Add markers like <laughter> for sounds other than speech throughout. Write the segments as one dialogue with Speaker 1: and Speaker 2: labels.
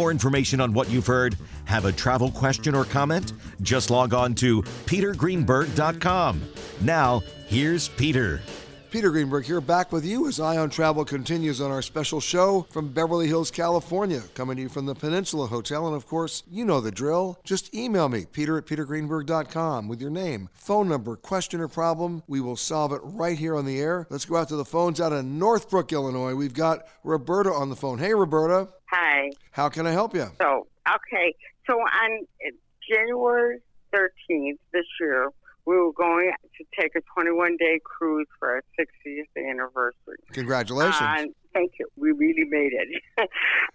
Speaker 1: more information on what you've heard? Have a travel question or comment? Just log on to petergreenberg.com. Now, here's Peter.
Speaker 2: Peter Greenberg here, back with you as Eye on Travel continues on our special show from Beverly Hills, California, coming to you from the Peninsula Hotel. And of course, you know the drill. Just email me, peter at petergreenberg.com, with your name, phone number, question, or problem. We will solve it right here on the air. Let's go out to the phones out of Northbrook, Illinois. We've got Roberta on the phone. Hey, Roberta.
Speaker 3: Hi.
Speaker 2: How can I help you?
Speaker 3: So, okay. So on January 13th this year, we were going to take a 21 day cruise for our 60th anniversary.
Speaker 2: Congratulations.
Speaker 3: Thank you. We really made it. <laughs>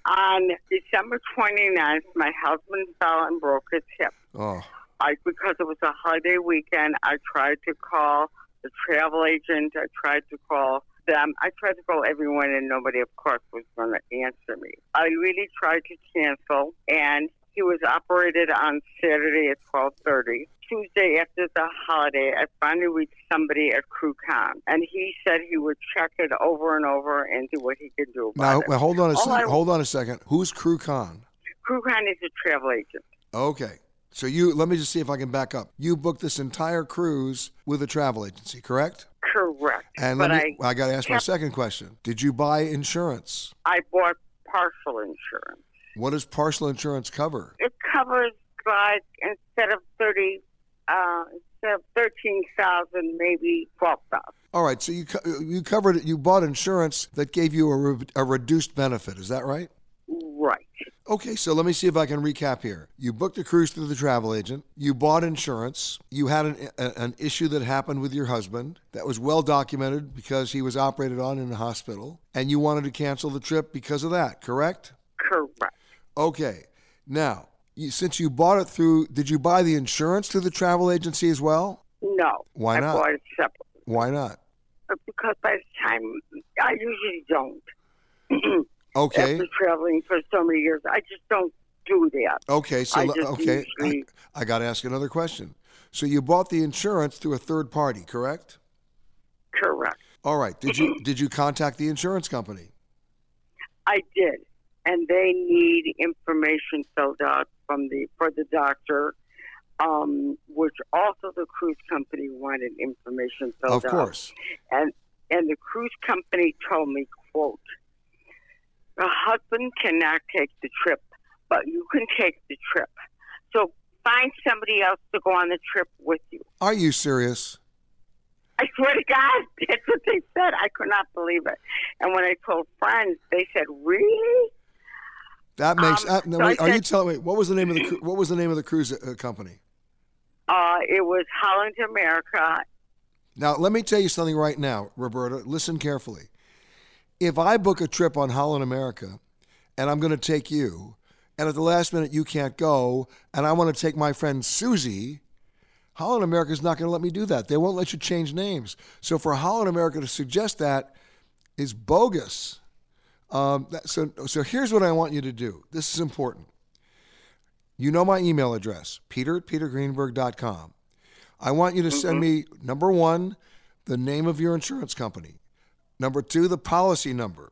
Speaker 3: On December 29th, my husband fell and broke his hip.
Speaker 2: oh,
Speaker 3: I, because it was a holiday weekend, I tried to call the travel agent. I tried to call them. I tried to call everyone, and nobody, of course, was going to answer me. I really tried to cancel, and he was operated on Saturday at 12:30. Tuesday after the holiday, I finally reached somebody at CrewCon, and he said he would check it over and over and do what he could do about
Speaker 2: now
Speaker 3: it.
Speaker 2: well, hold on a second.
Speaker 3: I-
Speaker 2: Hold on a second. Who's CrewCon?
Speaker 3: CrewCon is a travel agent.
Speaker 2: Okay. So you let me just see if I can back up. You booked this entire cruise with a travel agency, correct?
Speaker 3: Correct.
Speaker 2: And
Speaker 3: but
Speaker 2: let me,
Speaker 3: I,
Speaker 2: I, got to ask my second question. Did you buy insurance?
Speaker 3: I bought partial insurance.
Speaker 2: What does partial insurance cover?
Speaker 3: it covers like instead of thirty, uh, instead of thirteen thousand, maybe twelve thousand.
Speaker 2: All right, so you co- you covered it. You bought insurance that gave you a, re- a reduced benefit. Is that right?
Speaker 3: Right.
Speaker 2: Okay, so let me see if I can recap here. You booked a cruise through the travel agent. You bought insurance. You had an, a, an issue that happened with your husband that was well documented because he was operated on in the hospital, and you wanted to cancel the trip because of that. Correct?
Speaker 3: Correct.
Speaker 2: Okay. Now, you, since you bought it through, did you buy the insurance through the travel agency as well?
Speaker 3: No.
Speaker 2: Why
Speaker 3: I
Speaker 2: not?
Speaker 3: bought it separately
Speaker 2: Why not?
Speaker 3: Uh, because by the time I usually don't. <clears throat>
Speaker 2: Okay.
Speaker 3: After traveling for so many years, I just don't do that.
Speaker 2: Okay. So
Speaker 3: I
Speaker 2: okay, I, I got to ask another question. So you bought the insurance through a third party, correct?
Speaker 3: Correct.
Speaker 2: All right. Did you did you contact the insurance company?
Speaker 3: I did, and they need information filled out from the for the doctor, um, which also the cruise company wanted information filled out.
Speaker 2: Of
Speaker 3: out.
Speaker 2: course.
Speaker 3: and and the cruise company told me, "quote The husband cannot take the trip, but you can take the trip. So find somebody else to go on the trip with you."
Speaker 2: Are you serious?
Speaker 3: I swear to God, <laughs> that's what they said. I could not believe it. And when I told friends, they said, "Really?"
Speaker 2: That makes.
Speaker 3: Um,
Speaker 2: uh, no,
Speaker 3: so
Speaker 2: wait, are you telling me what was the name of the what was the name of the cruise uh, company?
Speaker 3: Uh, it was Holland America.
Speaker 2: Now, let me tell you something right now, Roberta. Listen carefully. If I book a trip on Holland America and I'm going to take you, and at the last minute you can't go, and I want to take my friend Susie, Holland America is not going to let me do that. They won't let you change names. So for Holland America to suggest that is bogus. Um, that, so, so here's what I want you to do. This is important. You know my email address, peter at petergreenberg.com. I want you to send me number one, the name of your insurance company. Number two, the policy number.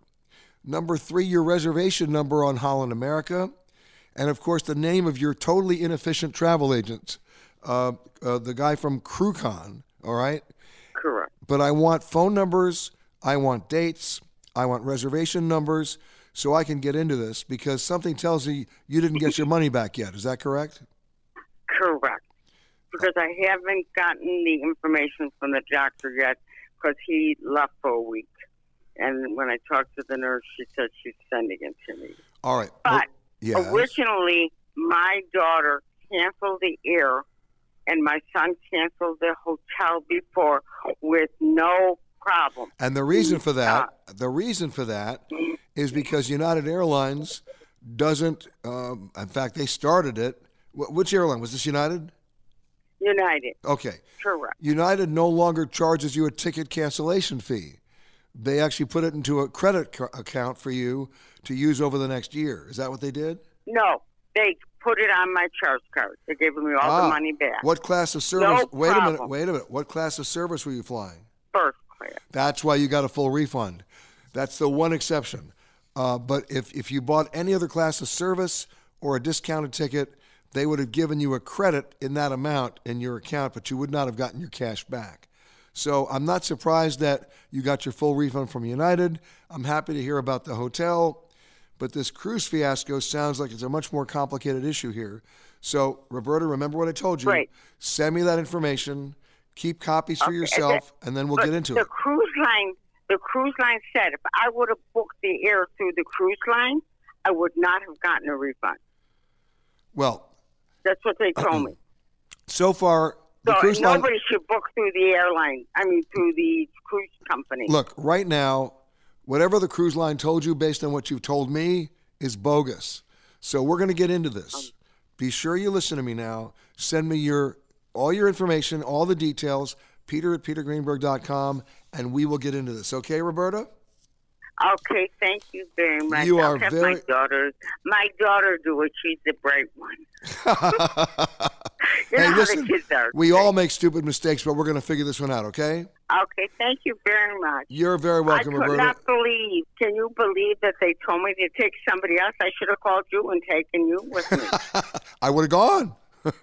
Speaker 2: Number three, your reservation number on Holland America. And of course, the name of your totally inefficient travel agent, uh, uh, the guy from CrewCon, all right?
Speaker 3: Correct.
Speaker 2: But I want phone numbers, I want dates, I want reservation numbers so I can get into this because something tells me you didn't get your money back yet. Is that correct?
Speaker 3: Correct. Because I haven't gotten the information from the doctor yet because he left for a week. And when I talked to the nurse, she said she's sending it to me.
Speaker 2: All right.
Speaker 3: But oh,
Speaker 2: yes.
Speaker 3: originally, my daughter canceled the air, and my son canceled the hotel before with no problem.
Speaker 2: And the reason for that, the reason for that is because United Airlines doesn't. Um, in fact, they started it. Wh- Which airline was this? United.
Speaker 3: United.
Speaker 2: Okay.
Speaker 3: Correct.
Speaker 2: United no longer charges you a ticket cancellation fee. They actually put it into a credit ca- account for you to use over the next year. Is that what they did?
Speaker 3: No, they put it on my charge card. They gave me all
Speaker 2: Ah,
Speaker 3: the money back.
Speaker 2: What class of service? No wait a minute. Wait a minute. What class of service were you flying?
Speaker 3: First
Speaker 2: That's why you got a full refund. That's the one exception. Uh, but if, if you bought any other class of service or a discounted ticket, they would have given you a credit in that amount in your account, but you would not have gotten your cash back. So I'm not surprised that you got your full refund from United. I'm happy to hear about the hotel, but this cruise fiasco sounds like it's a much more complicated issue here. So, Roberta, remember what I told you.
Speaker 3: Right.
Speaker 2: Send me that information. Keep copies for
Speaker 3: Okay,
Speaker 2: yourself,
Speaker 3: the-
Speaker 2: and then we'll get into
Speaker 3: the
Speaker 2: it.
Speaker 3: cruise line, the cruise line said if I would have booked the air through the cruise line, I would not have gotten a refund.
Speaker 2: Well,
Speaker 3: That's what they told me. <clears throat>
Speaker 2: so far, the
Speaker 3: So
Speaker 2: cruise line.
Speaker 3: nobody should book through the airline. I mean, through the cruise company.
Speaker 2: Look, right now, whatever the cruise line told you based on what you've told me is bogus. So we're going to get into this. Um. Be sure you listen to me now. Send me your all your information, all the details, peter at petergreenberg.com, and we will get into this. Okay, Roberta?
Speaker 3: Okay, thank you very much.
Speaker 2: You
Speaker 3: I'll
Speaker 2: are very-
Speaker 3: my daughter. My daughter do it. She's the bright one. <laughs> You know
Speaker 2: hey,
Speaker 3: how
Speaker 2: listen,
Speaker 3: the kids are.
Speaker 2: we all make stupid mistakes, but we're going to figure this one out, okay?
Speaker 3: Okay, thank you very much.
Speaker 2: You're very welcome,
Speaker 3: I could
Speaker 2: Roberta.
Speaker 3: not believe. Can you believe that they told me to take somebody else? I should have called you and taken you with me. <laughs>
Speaker 2: I would have gone. <laughs>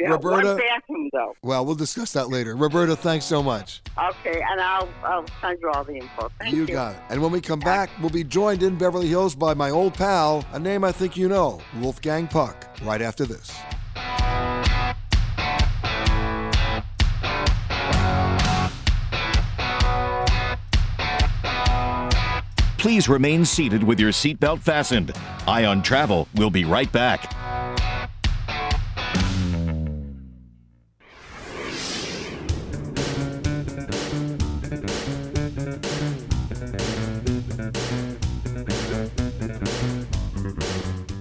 Speaker 3: Yeah,
Speaker 2: Roberta-
Speaker 3: One bathroom though.
Speaker 2: Well, we'll discuss that later. Roberta, thanks so much.
Speaker 3: Okay, and I'll I'll send you all the info. Thank you.
Speaker 2: You got it. And when we come back, we'll be joined in Beverly Hills by my old pal, a name I think you know, Wolfgang Puck, right after this.
Speaker 1: Please remain seated with your seatbelt fastened. Eye on Travel will be right back.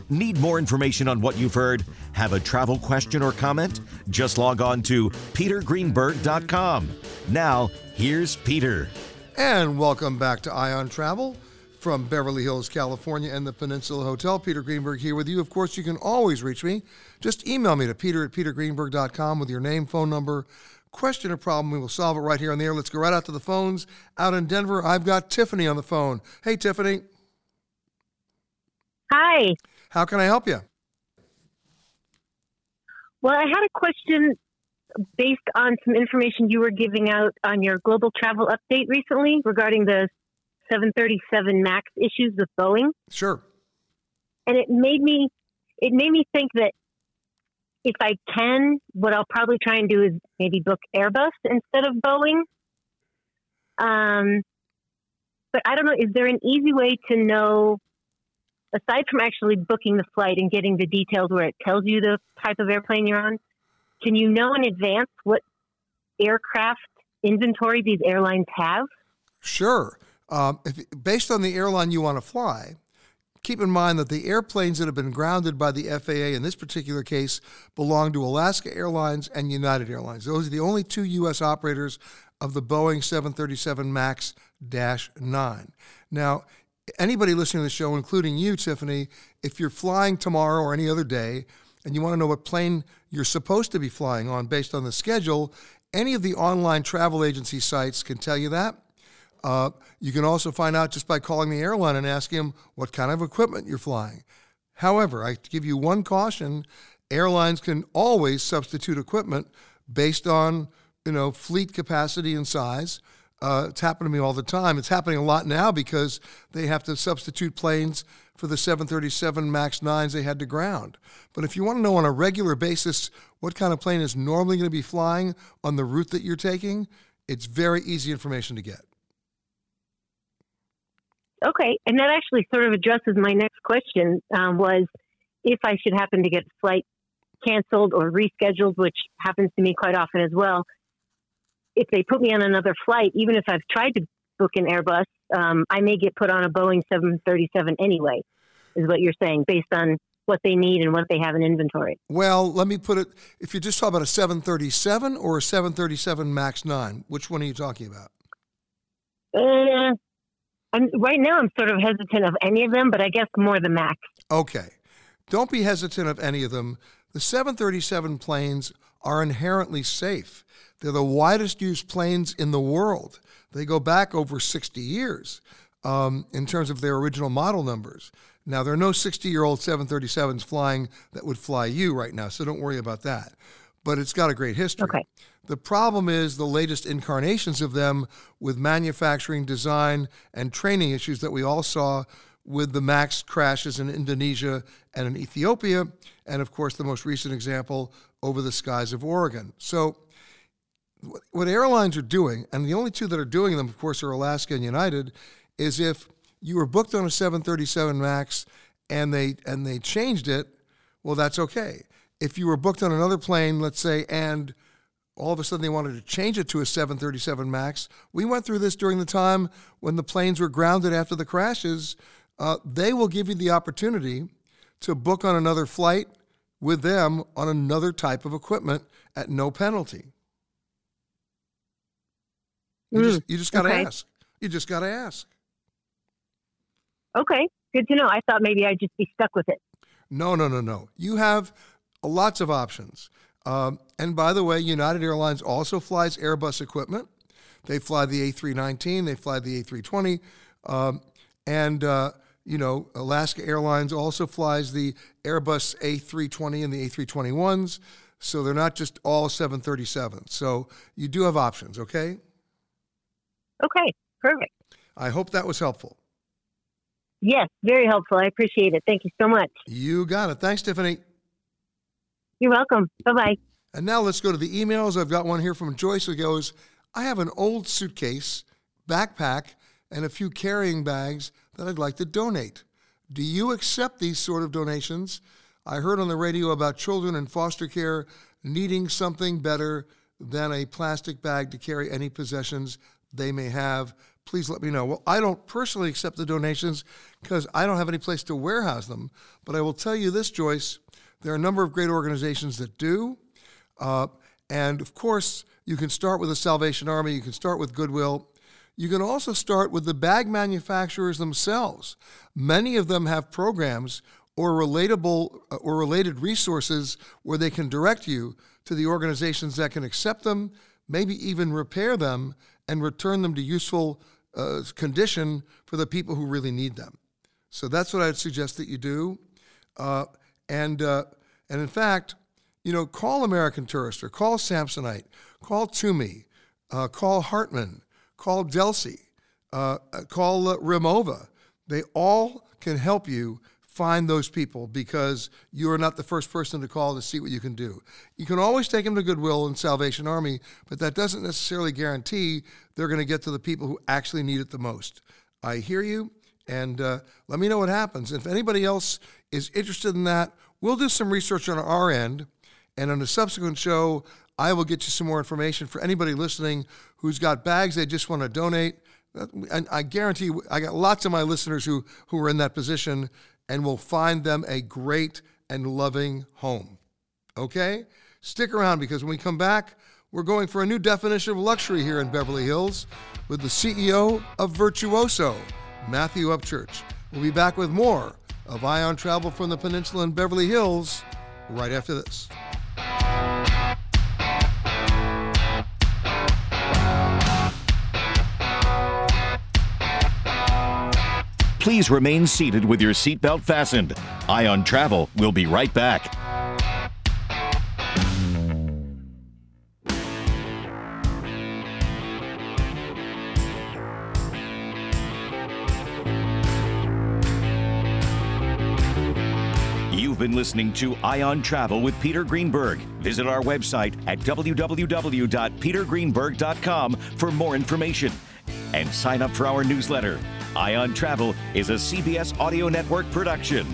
Speaker 1: Need more information on what you've heard? Have a travel question or comment? Just log on to petergreenberg.com. Now, here's Peter.
Speaker 2: And welcome back to Eye on Travel from Beverly Hills, California, and the Peninsula Hotel. Peter Greenberg here with you. Of course, you can always reach me. Just email me to peter at petergreenberg.com with your name, phone number, question, or problem. We will solve it right here on the air. Let's go right out to the phones. Out in Denver, I've got Tiffany on the phone. Hey, Tiffany,
Speaker 4: Hi.
Speaker 2: How can I help you?
Speaker 4: Well, I had a question based on some information you were giving out on your global travel update recently regarding the 737 Max issues with Boeing,
Speaker 2: Sure.
Speaker 4: and it made me it made me think that if I can, what I'll probably try and do is maybe book Airbus instead of Boeing. Um, but I don't know. Is there an easy way to know, aside from actually booking the flight and getting the details where it tells you the type of airplane you're on, can you know in advance what aircraft inventory these airlines have?
Speaker 2: Sure. Um, if, based on the airline you want to fly, keep in mind that the airplanes that have been grounded by the FAA in this particular case belong to Alaska Airlines and United Airlines. Those are the only two U.S. operators of the Boeing 737 MAX 9. Now, anybody listening to the show, including you, Tiffany, if you're flying tomorrow or any other day and you want to know what plane you're supposed to be flying on based on the schedule, any of the online travel agency sites can tell you that. Uh, you can also find out just by calling the airline and asking them what kind of equipment you're flying. However, I give you one caution: airlines can always substitute equipment based on you know fleet capacity and size. Uh, it's happened to me all the time. It's happening a lot now because they have to substitute planes for the 737 MAX 9s they had to ground. But if you want to know on a regular basis what kind of plane is normally going to be flying on the route that you're taking, it's very easy information to get.
Speaker 4: Okay, and that actually sort of addresses my next question. Um, was if I should happen to get a flight canceled or rescheduled, which happens to me quite often as well. If they put me on another flight, even if I've tried to book an Airbus, um, I may get put on a Boeing 737 anyway. Is what you're saying, based on what they need and what they have in inventory.
Speaker 2: Well, let me put it if you're just talking about a 737 or a 737 MAX 9, which one are you talking about?
Speaker 4: Uh, I'm, right now, I'm sort of hesitant of any of them, but I guess more the Max.
Speaker 2: Okay. Don't be hesitant of any of them. The 737 planes are inherently safe. They're the widest used planes in the world. They go back over 60 years. um, in terms of their original model numbers. Now, there are no 60 year old 737s flying that would fly you right now, so don't worry about that. But it's got a great history.
Speaker 4: Okay.
Speaker 2: The problem is the latest incarnations of them with manufacturing, design, and training issues that we all saw with the MAX crashes in Indonesia and in Ethiopia, and of course, the most recent example over the skies of Oregon. So, what airlines are doing, and the only two that are doing them, of course, are Alaska and United, is if you were booked on a 737 MAX and they and they changed it, well, that's okay. If you were booked on another plane, let's say, and all of a sudden they wanted to change it to a 737 MAX, we went through this during the time when the planes were grounded after the crashes. Uh, they will give you the opportunity to book on another flight with them on another type of equipment at no penalty. You
Speaker 4: Mm,
Speaker 2: just, you just got to
Speaker 4: okay.
Speaker 2: ask. You just got to ask.
Speaker 4: Okay, good to know. I thought maybe I'd just be stuck with it.
Speaker 2: No, no, no, no. You have lots of options. Um, and by the way, United Airlines also flies Airbus equipment. They fly the A319, they fly the A320, um, and uh, you know Alaska Airlines also flies the Airbus A320 and the A321s. So they're not just all 737s. So you do have options. Okay.
Speaker 4: Okay, perfect.
Speaker 2: I hope that was helpful.
Speaker 4: Yes, very helpful. I appreciate it. Thank you so much.
Speaker 2: You got it. Thanks, Tiffany.
Speaker 4: You're welcome. Bye bye.
Speaker 2: And now let's go to the emails. I've got one here from Joyce who goes, I have an old suitcase, backpack, and a few carrying bags that I'd like to donate. Do you accept these sort of donations? I heard on the radio about children in foster care needing something better than a plastic bag to carry any possessions they may have. Please let me know. Well, I don't personally accept the donations because I don't have any place to warehouse them. But I will tell you this, Joyce there are a number of great organizations that do. Uh, and of course, you can start with the Salvation Army, you can start with Goodwill. You can also start with the bag manufacturers themselves. Many of them have programs or relatable uh, or related resources where they can direct you to the organizations that can accept them, maybe even repair them and return them to useful uh, condition for the people who really need them. So that's what I'd suggest that you do. Uh, and uh, and in fact, you know, call American Tourister, call Samsonite, call Tumi, uh, call Hartmann, call Delsey, uh, call uh, Rimowa. They all can help you find those people because you are not the first person to call to see what you can do. You can always take them to Goodwill and Salvation Army, but that doesn't necessarily guarantee they're going to get to the people who actually need it the most. I hear you, and uh, let me know what happens. If anybody else is interested in that, we'll do some research on our end, and on a subsequent show, I will get you some more information for anybody listening who's got bags they just want to donate. Uh, and I guarantee I got lots of my listeners who, who are in that position and will find them a great and loving home. Okay? Stick around because when we come back, we're going for a new definition of luxury here in Beverly Hills with the CEO of Virtuoso, Matthew Upchurch. We'll be back with more of Eye on Travel from the Peninsula in Beverly Hills right after this.
Speaker 1: Please remain seated with your seatbelt fastened. Eye on Travel will be right back. You've been listening to Eye on Travel with Peter Greenberg. Visit our website at www.petergreenberg.com for more information and sign up for our newsletter. Eye on Travel is a CBS Audio Network production.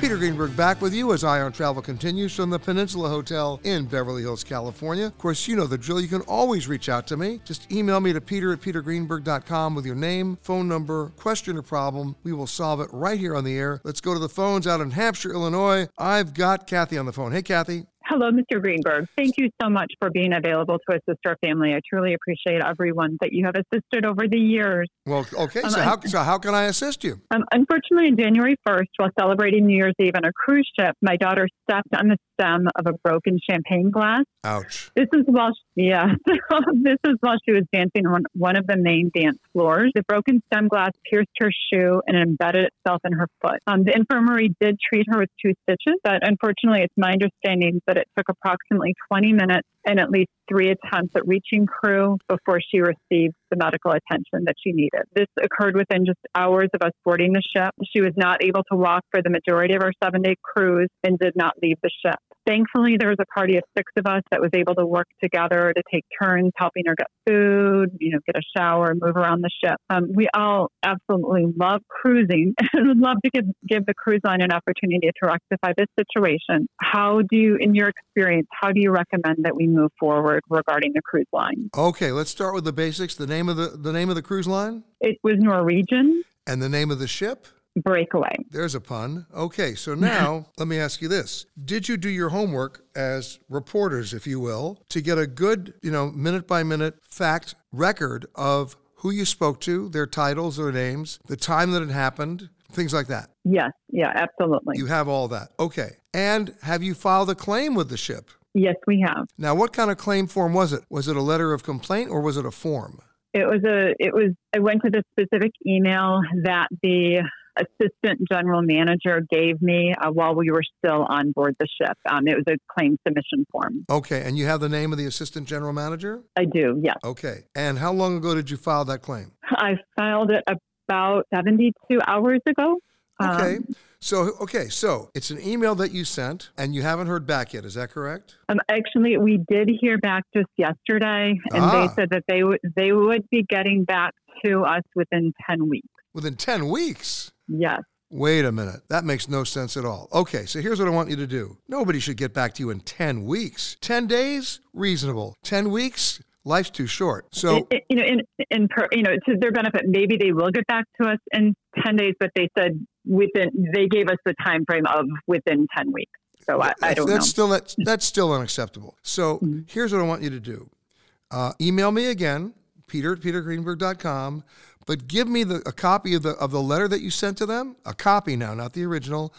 Speaker 2: Peter Greenberg back with you as Eye on Travel continues from the Peninsula Hotel in Beverly Hills, California. Of course, you know the drill. You can always reach out to me. Just email me to peter at petergreenberg.com with your name, phone number, question, or problem. We will solve it right here on the air. Let's go to the phones out in Hampshire, Illinois. I've got Kathy on the phone. Hey, Kathy.
Speaker 5: Hello, Mr. Greenberg. Thank you so much for being available to assist our family. I truly appreciate everyone that you have assisted over the years.
Speaker 2: Well, okay. Um, so, how, so how can I assist you?
Speaker 5: Um, unfortunately, on January 1st, while celebrating New Year's Eve on a cruise ship, my daughter stepped on the stem of a broken champagne glass.
Speaker 2: Ouch.
Speaker 5: This is while, yeah, <laughs> this is while she was dancing on one of the main dance floors. The broken stem glass pierced her shoe and embedded itself in her foot. Um, the infirmary did treat her with two stitches, but unfortunately, it's my understanding that it took approximately 20 minutes and at least three attempts at reaching crew before she received the medical attention that she needed. This occurred within just hours of us boarding the ship. She was not able to walk for the majority of our seven day cruise and did not leave the ship. Thankfully, there was a party of six of us that was able to work together to take turns helping her get food, you know, get a shower, move around the ship. Um, we all absolutely love cruising <laughs> and would love to give, give the cruise line an opportunity to rectify this situation. How do you, in your experience, how do you recommend that we move forward regarding the cruise line?
Speaker 2: Okay, let's start with the basics. The name of the the name of the cruise line?
Speaker 5: It was Norwegian.
Speaker 2: And the name of the ship?
Speaker 5: Breakaway.
Speaker 2: There's a pun. Okay, so now <laughs> let me ask you this. Did you do your homework as reporters, if you will, to get a good, you know, minute by minute fact record of who you spoke to, their titles, their names, the time that it happened, things like that?
Speaker 5: Yes, yeah, absolutely.
Speaker 2: You have all that. Okay. And have you filed a claim with the ship?
Speaker 5: Yes, we have.
Speaker 2: Now, what kind of claim form was it? Was it a letter of complaint or was it a form?
Speaker 5: It was a. It was. I went to the specific email that the assistant general manager gave me uh, while we were still on board the ship. Um, it was a claim submission form.
Speaker 2: Okay, and you have the name of the assistant general manager?
Speaker 5: I do. Yes.
Speaker 2: Okay, and how long ago did you file that claim?
Speaker 5: I filed it about seventy-two hours ago.
Speaker 2: Okay. Um, so, okay, so it's an email that you sent and you haven't heard back yet. Is that correct?
Speaker 5: Um, actually, we did hear back just yesterday, and ah. they said that they, w- they would be getting back to us within 10 weeks.
Speaker 2: Within 10 weeks?
Speaker 5: Yes.
Speaker 2: Wait a minute. That makes no sense at all. Okay, so here's what I want you to do. Nobody should get back to you in 10 weeks. 10 days? Reasonable. 10 weeks? Life's too short. So,
Speaker 5: it, you know, in, in per, you know, to their benefit, maybe they will get back to us in 10 days, but they said within they gave us the time frame of within 10 weeks so i, I don't
Speaker 2: that's
Speaker 5: know
Speaker 2: still that's, that's still unacceptable so <laughs> mm-hmm. here's what i want you to do uh, email me again peter at petergreenberg.com but give me the, a copy of the of the letter that you sent to them. A copy now not the original.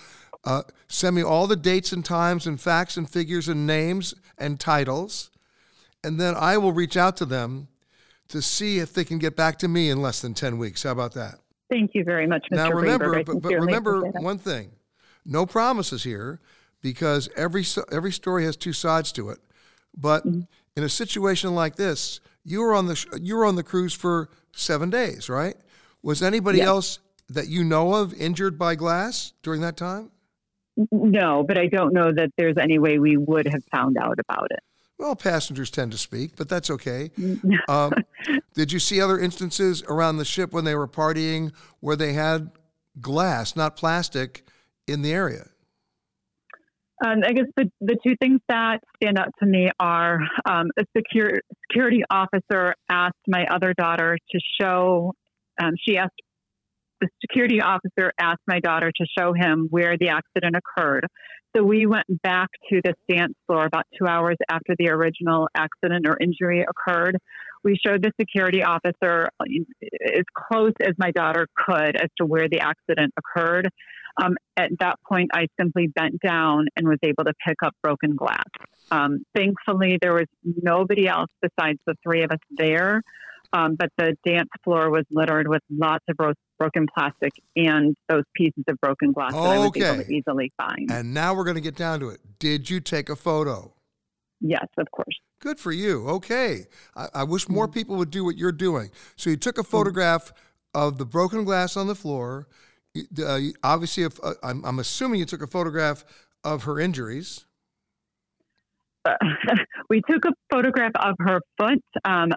Speaker 2: Uh, send me all the dates and times and facts and figures and names and titles. And then i will reach out to them to see if they can get back to me in less than 10 weeks. How about that?
Speaker 5: Thank you very much, Mr.
Speaker 2: Now remember, but, but remember one thing: no promises here, because every every story has two sides to it. But mm-hmm. in a situation like this, you were on the you were on the cruise for seven days, right? Was anybody yes. else that you know of injured by glass during that time?
Speaker 5: No, but I don't know that there's any way we would have found out about it.
Speaker 2: Well, passengers tend to speak, but that's okay. <laughs> um, did you see other instances around the ship when they were partying where they had glass, not plastic, in the area?
Speaker 5: Um, I guess the, the two things that stand out to me are um, a secure, security officer asked my other daughter to show, um, she asked, the security officer asked my daughter to show him where the accident occurred. So we went back to the dance floor about two hours after the original accident or injury occurred. We showed the security officer as close as my daughter could as to where the accident occurred. Um, at that point, I simply bent down and was able to pick up broken glass. Um, thankfully, there was nobody else besides the three of us there. Um, but the dance floor was littered with lots of bro- broken plastic and those pieces of broken glass that I was able to easily find.
Speaker 2: And now we're going to get down to it. Did you take a photo?
Speaker 5: Yes, of course.
Speaker 2: Good for you. Okay. I, I wish more mm-hmm. people would do what you're doing. So you took a mm-hmm. photograph of the broken glass on the floor. Uh, obviously, if, uh, I'm, I'm assuming you took a photograph of her injuries.
Speaker 5: Uh, <laughs> we took a photograph of her foot, um,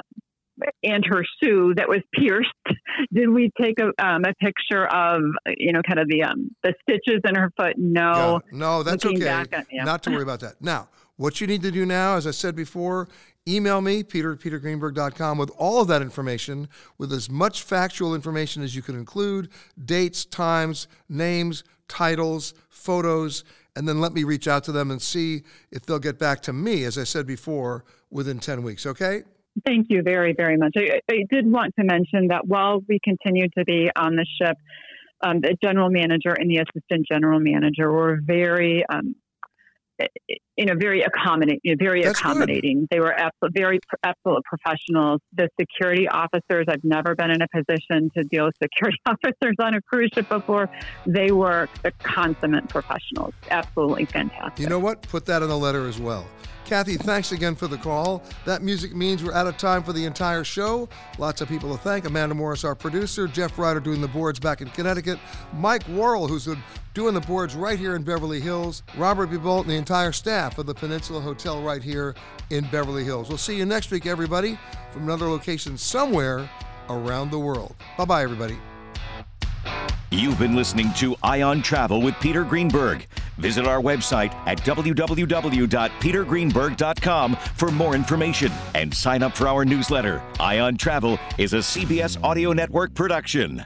Speaker 5: and her shoe that was pierced. <laughs> Did we take a, um, a picture of you know kind of the um, the stitches in her foot? No,
Speaker 2: yeah. no, that's Looking okay. Yeah. Not to worry about that. Now, what you need to do now, as I said before, email me peter at petergreenberg.com with all of that information, with as much factual information as you can include, dates, times, names, titles, photos, and then let me reach out to them and see if they'll get back to me, as I said before, within 10 weeks, okay?
Speaker 5: Thank you very, very much. I, I did want to mention that while we continue to be on the ship, um, the general manager and the assistant general manager were very um, you know, very accommodating, very
Speaker 2: That's
Speaker 5: accommodating.
Speaker 2: Good.
Speaker 5: They were absolute, very absolute professionals. The security officers, I've never been in a position to deal with security <laughs> officers on a cruise ship before. They were the consummate professionals. Absolutely fantastic.
Speaker 2: You know what? Put that in the letter as well. Kathy, thanks again for the call. That music means we're out of time for the entire show. Lots of people to thank. Amanda Morris, our producer, Jeff Ryder doing the boards back in Connecticut, Mike Worrell, who's doing the boards right here in Beverly Hills, Robert B. Bolt, and the entire staff of the Peninsula Hotel right here in Beverly Hills. We'll see you next week, everybody, from another location somewhere around the world. Bye bye, everybody.
Speaker 1: You've been listening to Eye on Travel with Peter Greenberg. Visit our website at www.petergreenberg.com for more information and sign up for our newsletter. Eye on Travel is a CBS Audio Network production.